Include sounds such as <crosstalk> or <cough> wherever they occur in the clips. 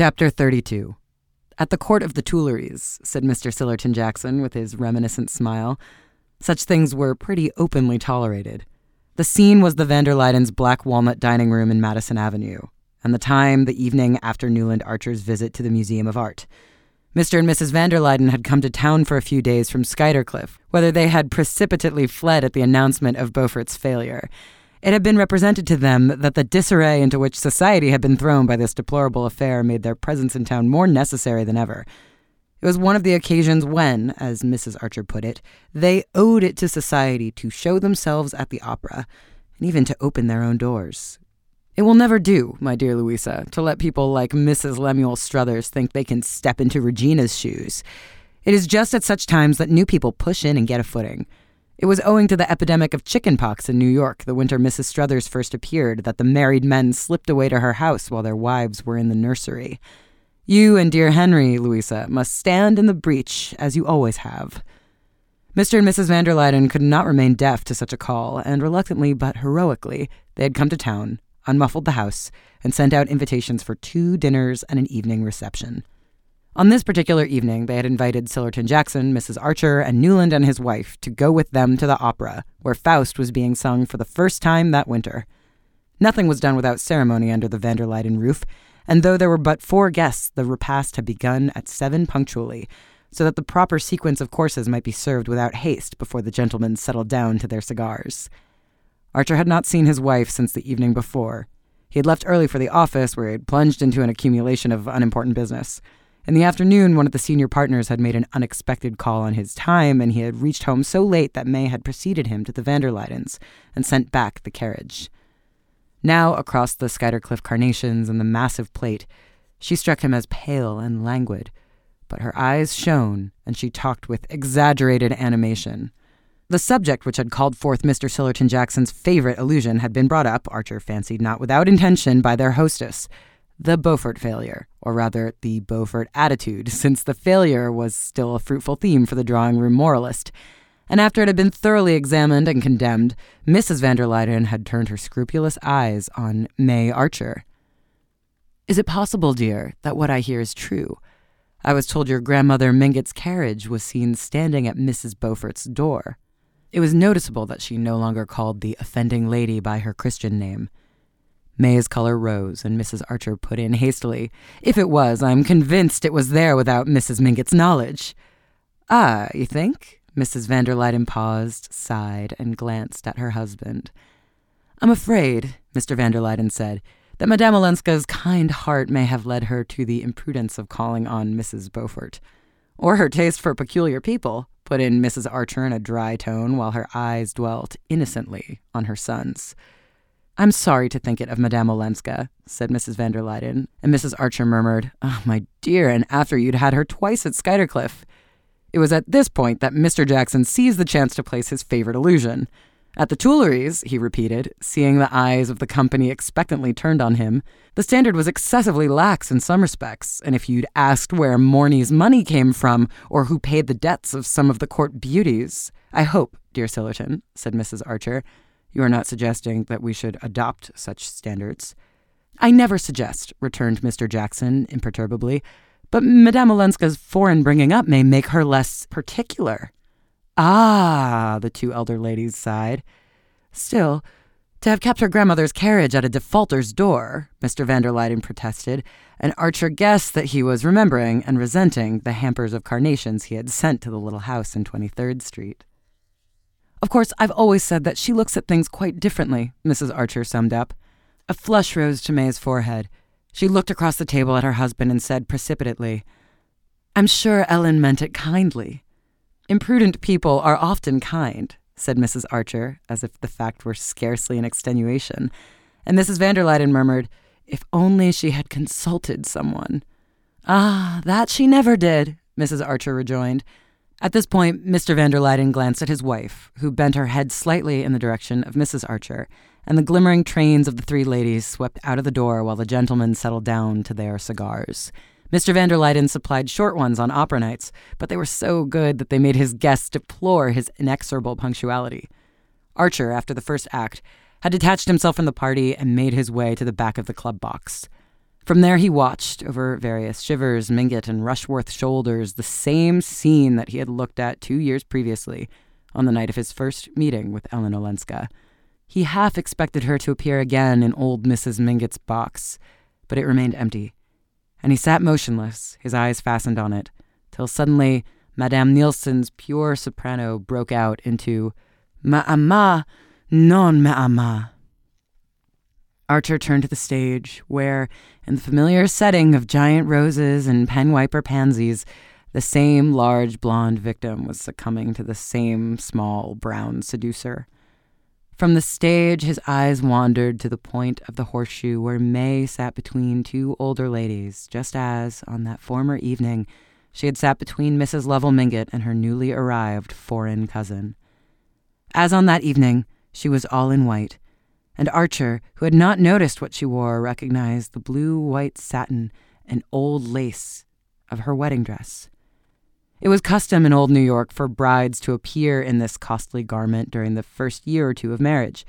Chapter 32 At the court of the Tuileries, said Mr. Sillerton Jackson with his reminiscent smile, such things were pretty openly tolerated. The scene was the van der Luydens' black walnut dining room in Madison Avenue, and the time the evening after Newland Archer's visit to the Museum of Art. Mr. and Mrs. van der Luyden had come to town for a few days from Skuytercliff, whether they had precipitately fled at the announcement of Beaufort's failure, it had been represented to them that the disarray into which society had been thrown by this deplorable affair made their presence in town more necessary than ever. It was one of the occasions when, as Mrs. Archer put it, they owed it to society to show themselves at the opera, and even to open their own doors. It will never do, my dear Louisa, to let people like Mrs. Lemuel Struthers think they can step into Regina's shoes. It is just at such times that new people push in and get a footing. It was owing to the epidemic of chickenpox in New York the winter Mrs. Struthers first appeared that the married men slipped away to her house while their wives were in the nursery. You and dear Henry, Louisa, must stand in the breach as you always have. Mr. and Mrs. van der Luyden could not remain deaf to such a call, and reluctantly but heroically, they had come to town, unmuffled the house, and sent out invitations for two dinners and an evening reception. On this particular evening, they had invited Sillerton Jackson, Mrs. Archer, and Newland and his wife to go with them to the opera, where Faust was being sung for the first time that winter. Nothing was done without ceremony under the van der Luyden roof, and though there were but four guests, the repast had begun at seven punctually, so that the proper sequence of courses might be served without haste before the gentlemen settled down to their cigars. Archer had not seen his wife since the evening before. He had left early for the office, where he had plunged into an accumulation of unimportant business. In the afternoon, one of the senior partners had made an unexpected call on his time, and he had reached home so late that May had preceded him to the van der Luydens and sent back the carriage. Now, across the Skuytercliff carnations and the massive plate, she struck him as pale and languid, but her eyes shone, and she talked with exaggerated animation. The subject which had called forth Mr. Sillerton Jackson's favorite allusion had been brought up, Archer fancied not without intention, by their hostess the Beaufort failure, or rather, the Beaufort attitude, <laughs> since the failure was still a fruitful theme for the drawing room moralist. And after it had been thoroughly examined and condemned, Mrs. van der Luyden had turned her scrupulous eyes on May Archer. Is it possible, dear, that what I hear is true? I was told your grandmother Mingott's carriage was seen standing at Mrs. Beaufort's door. It was noticeable that she no longer called the offending lady by her Christian name. May's color rose, and Mrs. Archer put in hastily, If it was, I'm convinced it was there without Mrs. Mingott's knowledge. Ah, you think? Mrs. van der Luyden paused, sighed, and glanced at her husband. I'm afraid, Mr. van der Luyden said, that Madame Olenska's kind heart may have led her to the imprudence of calling on Mrs. Beaufort. Or her taste for peculiar people, put in Mrs. Archer in a dry tone while her eyes dwelt innocently on her son's. I'm sorry to think it of Madame Olenska, said Mrs. van der Luyden, and Mrs. Archer murmured, Oh, my dear, and after you'd had her twice at Skuytercliff. It was at this point that Mr. Jackson seized the chance to place his favorite illusion. At the Tuileries, he repeated, seeing the eyes of the company expectantly turned on him, the standard was excessively lax in some respects, and if you'd asked where Morny's money came from, or who paid the debts of some of the court beauties, I hope, dear Sillerton, said Mrs. Archer, you are not suggesting that we should adopt such standards. I never suggest, returned Mr. Jackson imperturbably, but Madame Olenska's foreign bringing up may make her less particular. Ah, the two elder ladies sighed. Still, to have kept her grandmother's carriage at a defaulter's door, Mr. van der Luyden protested, and Archer guessed that he was remembering and resenting the hampers of carnations he had sent to the little house in 23rd Street. Of course, I've always said that she looks at things quite differently, Mrs. Archer summed up. A flush rose to May's forehead. She looked across the table at her husband and said precipitately, I'm sure Ellen meant it kindly. Imprudent people are often kind, said Mrs. Archer, as if the fact were scarcely an extenuation. And Mrs. van der Luyden murmured, If only she had consulted someone. Ah, that she never did, Mrs. Archer rejoined. At this point, Mr. van der Luyden glanced at his wife, who bent her head slightly in the direction of Mrs. Archer, and the glimmering trains of the three ladies swept out of the door while the gentlemen settled down to their cigars. Mr. van der Luyden supplied short ones on opera nights, but they were so good that they made his guests deplore his inexorable punctuality. Archer, after the first act, had detached himself from the party and made his way to the back of the club box. From there, he watched, over various Chivers, Mingott, and Rushworth shoulders, the same scene that he had looked at two years previously on the night of his first meeting with Ellen Olenska. He half expected her to appear again in old Mrs. Mingott's box, but it remained empty, and he sat motionless, his eyes fastened on it, till suddenly Madame Nilsson's pure soprano broke out into Ma non ma Archer turned to the stage, where, in the familiar setting of giant roses and penwiper pansies, the same large blonde victim was succumbing to the same small brown seducer. From the stage, his eyes wandered to the point of the horseshoe where May sat between two older ladies, just as, on that former evening, she had sat between Mrs. Lovell Mingott and her newly arrived foreign cousin. As on that evening, she was all in white, and Archer, who had not noticed what she wore, recognized the blue white satin and old lace of her wedding dress. It was custom in old New York for brides to appear in this costly garment during the first year or two of marriage.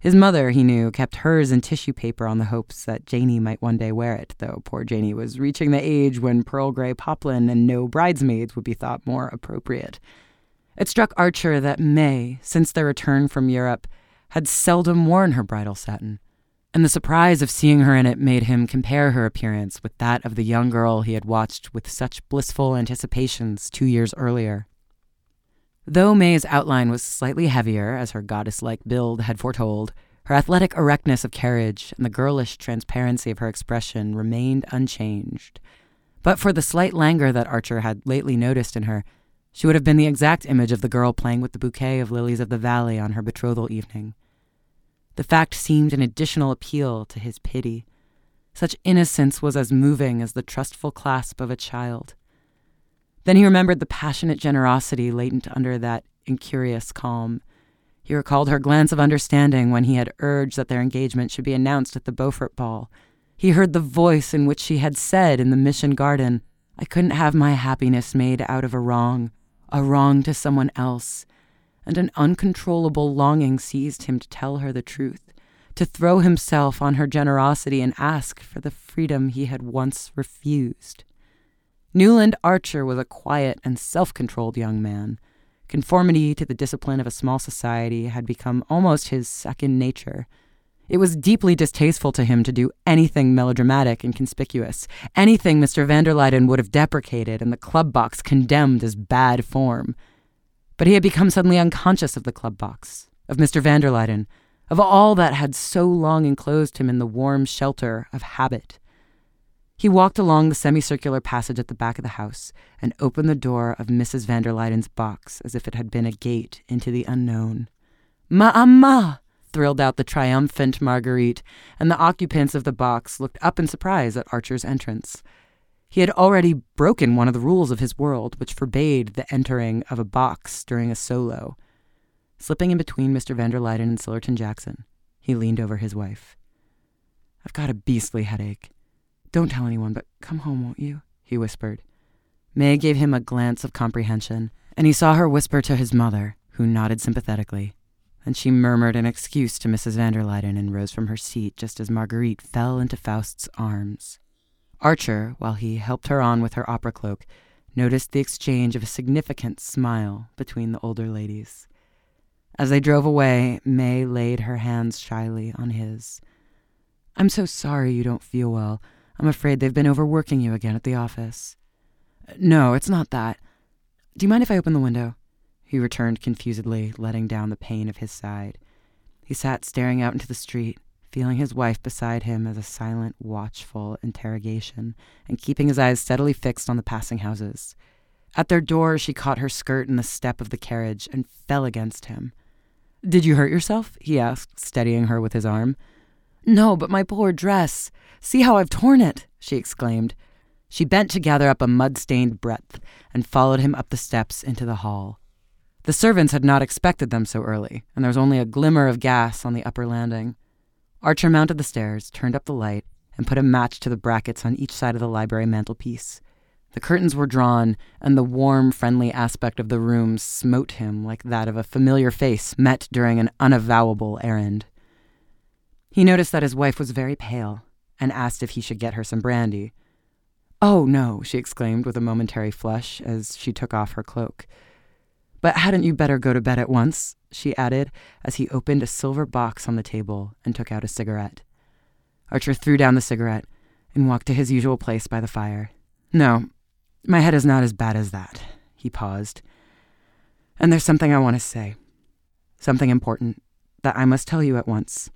His mother, he knew, kept hers in tissue paper on the hopes that Janey might one day wear it, though poor Janey was reaching the age when pearl gray poplin and no bridesmaids would be thought more appropriate. It struck Archer that May, since their return from Europe, had seldom worn her bridal satin, and the surprise of seeing her in it made him compare her appearance with that of the young girl he had watched with such blissful anticipations two years earlier. Though May's outline was slightly heavier, as her goddess like build had foretold, her athletic erectness of carriage and the girlish transparency of her expression remained unchanged. But for the slight languor that Archer had lately noticed in her, she would have been the exact image of the girl playing with the bouquet of lilies of the valley on her betrothal evening. The fact seemed an additional appeal to his pity. Such innocence was as moving as the trustful clasp of a child. Then he remembered the passionate generosity latent under that incurious calm. He recalled her glance of understanding when he had urged that their engagement should be announced at the Beaufort ball. He heard the voice in which she had said in the Mission Garden, I couldn't have my happiness made out of a wrong, a wrong to someone else and an uncontrollable longing seized him to tell her the truth, to throw himself on her generosity and ask for the freedom he had once refused. Newland Archer was a quiet and self controlled young man. Conformity to the discipline of a small society had become almost his second nature. It was deeply distasteful to him to do anything melodramatic and conspicuous, anything Mr. van der Luyden would have deprecated and the club box condemned as bad form. But he had become suddenly unconscious of the club box, of Mr. van der Luyden, of all that had so long enclosed him in the warm shelter of habit. He walked along the semicircular passage at the back of the house and opened the door of Mrs. van der Luyden's box as if it had been a gate into the unknown. Ma'ama! thrilled out the triumphant Marguerite, and the occupants of the box looked up in surprise at Archer's entrance. He had already broken one of the rules of his world, which forbade the entering of a box during a solo. Slipping in between Mr. van der Luyden and Sillerton Jackson, he leaned over his wife. I've got a beastly headache. Don't tell anyone, but come home, won't you? he whispered. May gave him a glance of comprehension, and he saw her whisper to his mother, who nodded sympathetically. Then she murmured an excuse to Mrs. van der Luyden and rose from her seat just as Marguerite fell into Faust's arms. Archer, while he helped her on with her opera cloak, noticed the exchange of a significant smile between the older ladies. As they drove away, May laid her hands shyly on his. I'm so sorry you don't feel well. I'm afraid they've been overworking you again at the office. No, it's not that. Do you mind if I open the window? He returned confusedly, letting down the pane of his side. He sat staring out into the street, feeling his wife beside him as a silent, watchful interrogation, and keeping his eyes steadily fixed on the passing houses. At their door, she caught her skirt in the step of the carriage and fell against him. Did you hurt yourself? he asked, steadying her with his arm. No, but my poor dress. See how I've torn it, she exclaimed. She bent to gather up a mud stained breadth and followed him up the steps into the hall. The servants had not expected them so early, and there was only a glimmer of gas on the upper landing. Archer mounted the stairs, turned up the light, and put a match to the brackets on each side of the library mantelpiece. The curtains were drawn, and the warm, friendly aspect of the room smote him like that of a familiar face met during an unavowable errand. He noticed that his wife was very pale, and asked if he should get her some brandy. Oh, no, she exclaimed with a momentary flush as she took off her cloak. But hadn't you better go to bed at once? She added as he opened a silver box on the table and took out a cigarette. Archer threw down the cigarette and walked to his usual place by the fire. No, my head is not as bad as that. He paused. And there's something I want to say. Something important that I must tell you at once.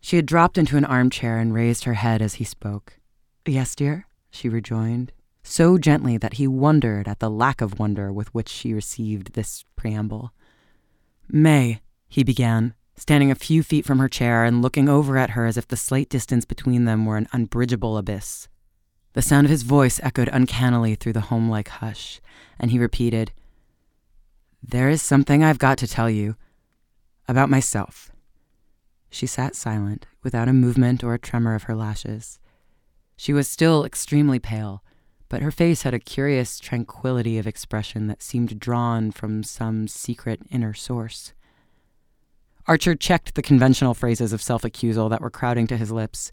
She had dropped into an armchair and raised her head as he spoke. Yes, dear, she rejoined, so gently that he wondered at the lack of wonder with which she received this preamble. May, he began, standing a few feet from her chair and looking over at her as if the slight distance between them were an unbridgeable abyss. The sound of his voice echoed uncannily through the homelike hush, and he repeated, There is something I've got to tell you about myself. She sat silent, without a movement or a tremor of her lashes. She was still extremely pale, but her face had a curious tranquility of expression that seemed drawn from some secret inner source. Archer checked the conventional phrases of self accusal that were crowding to his lips.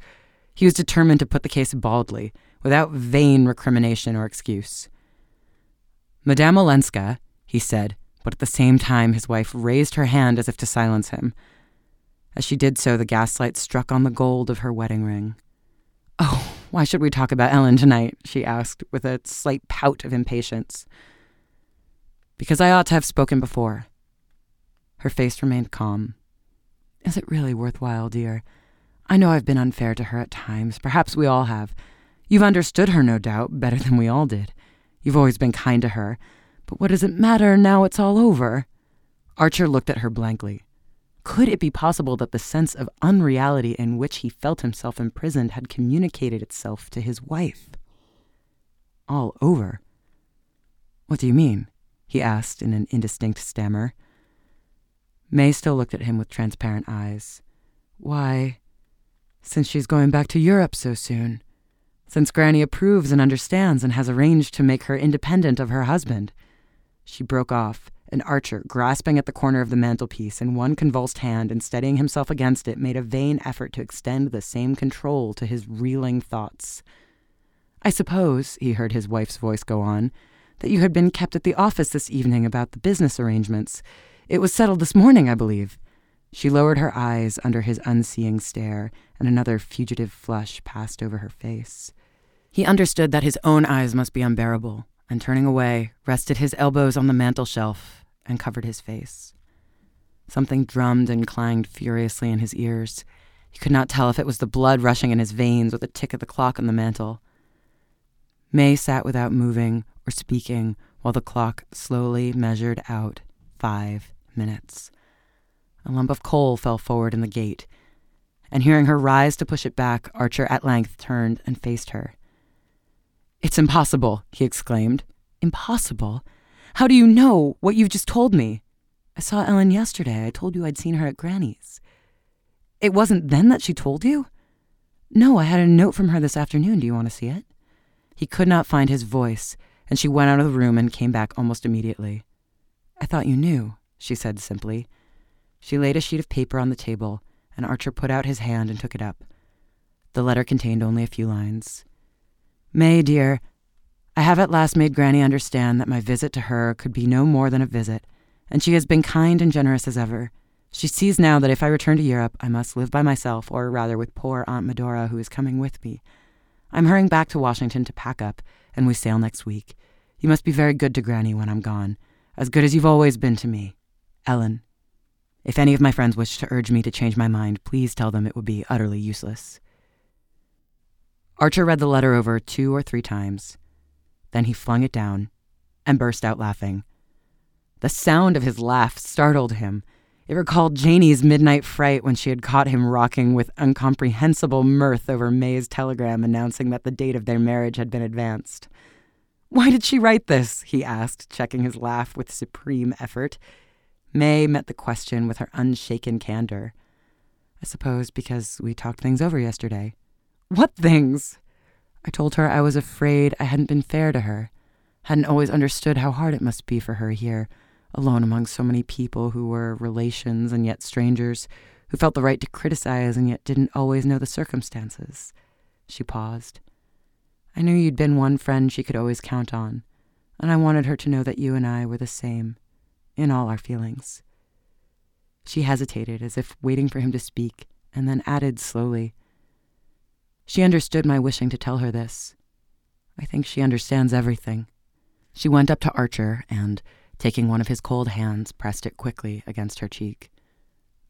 He was determined to put the case baldly, without vain recrimination or excuse. Madame Olenska, he said, but at the same time his wife raised her hand as if to silence him. As she did so, the gaslight struck on the gold of her wedding ring. Oh, why should we talk about Ellen tonight? she asked, with a slight pout of impatience. Because I ought to have spoken before. Her face remained calm. Is it really worthwhile, dear? I know I've been unfair to her at times. Perhaps we all have. You've understood her, no doubt, better than we all did. You've always been kind to her. But what does it matter now it's all over? Archer looked at her blankly. Could it be possible that the sense of unreality in which he felt himself imprisoned had communicated itself to his wife? All over? What do you mean? he asked in an indistinct stammer. May still looked at him with transparent eyes. Why, since she's going back to Europe so soon. Since Granny approves and understands and has arranged to make her independent of her husband. She broke off and Archer, grasping at the corner of the mantelpiece in one convulsed hand and steadying himself against it, made a vain effort to extend the same control to his reeling thoughts. I suppose, he heard his wife's voice go on, that you had been kept at the office this evening about the business arrangements. It was settled this morning, I believe. She lowered her eyes under his unseeing stare, and another fugitive flush passed over her face. He understood that his own eyes must be unbearable, and turning away, rested his elbows on the mantel shelf and covered his face. Something drummed and clanged furiously in his ears. He could not tell if it was the blood rushing in his veins or the tick of the clock on the mantel. May sat without moving or speaking while the clock slowly measured out five minutes. A lump of coal fell forward in the gate, and hearing her rise to push it back, Archer at length turned and faced her. It's impossible, he exclaimed. Impossible? How do you know what you've just told me? I saw Ellen yesterday. I told you I'd seen her at Granny's. It wasn't then that she told you? No, I had a note from her this afternoon. Do you want to see it? He could not find his voice, and she went out of the room and came back almost immediately. I thought you knew, she said simply. She laid a sheet of paper on the table, and Archer put out his hand and took it up. The letter contained only a few lines. May, dear, I have at last made Granny understand that my visit to her could be no more than a visit, and she has been kind and generous as ever. She sees now that if I return to Europe, I must live by myself, or rather with poor Aunt Medora, who is coming with me. I'm hurrying back to Washington to pack up, and we sail next week. You must be very good to Granny when I'm gone, as good as you've always been to me. Ellen. If any of my friends wish to urge me to change my mind, please tell them it would be utterly useless. Archer read the letter over two or three times. Then he flung it down and burst out laughing. The sound of his laugh startled him. It recalled Janey's midnight fright when she had caught him rocking with incomprehensible mirth over May's telegram announcing that the date of their marriage had been advanced. Why did she write this? he asked, checking his laugh with supreme effort. May met the question with her unshaken candor. I suppose because we talked things over yesterday. What things? I told her I was afraid I hadn't been fair to her, hadn't always understood how hard it must be for her here, alone among so many people who were relations and yet strangers, who felt the right to criticize and yet didn't always know the circumstances. She paused. I knew you'd been one friend she could always count on, and I wanted her to know that you and I were the same in all our feelings. She hesitated, as if waiting for him to speak, and then added slowly, She understood my wishing to tell her this. I think she understands everything. She went up to Archer and, taking one of his cold hands, pressed it quickly against her cheek.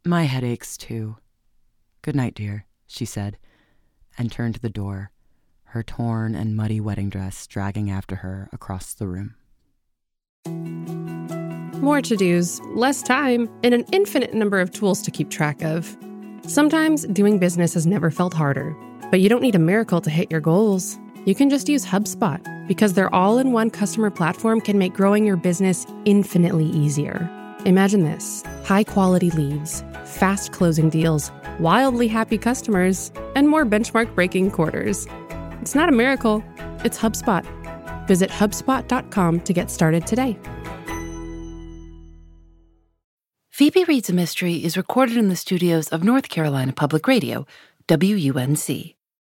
My head aches, too. Good night, dear, she said, and turned to the door, her torn and muddy wedding dress dragging after her across the room. More to dos, less time, and an infinite number of tools to keep track of. Sometimes doing business has never felt harder, but you don't need a miracle to hit your goals. You can just use HubSpot because their all in one customer platform can make growing your business infinitely easier. Imagine this high quality leads, fast closing deals, wildly happy customers, and more benchmark breaking quarters. It's not a miracle, it's HubSpot. Visit HubSpot.com to get started today. Phoebe Reads a Mystery is recorded in the studios of North Carolina Public Radio, WUNC.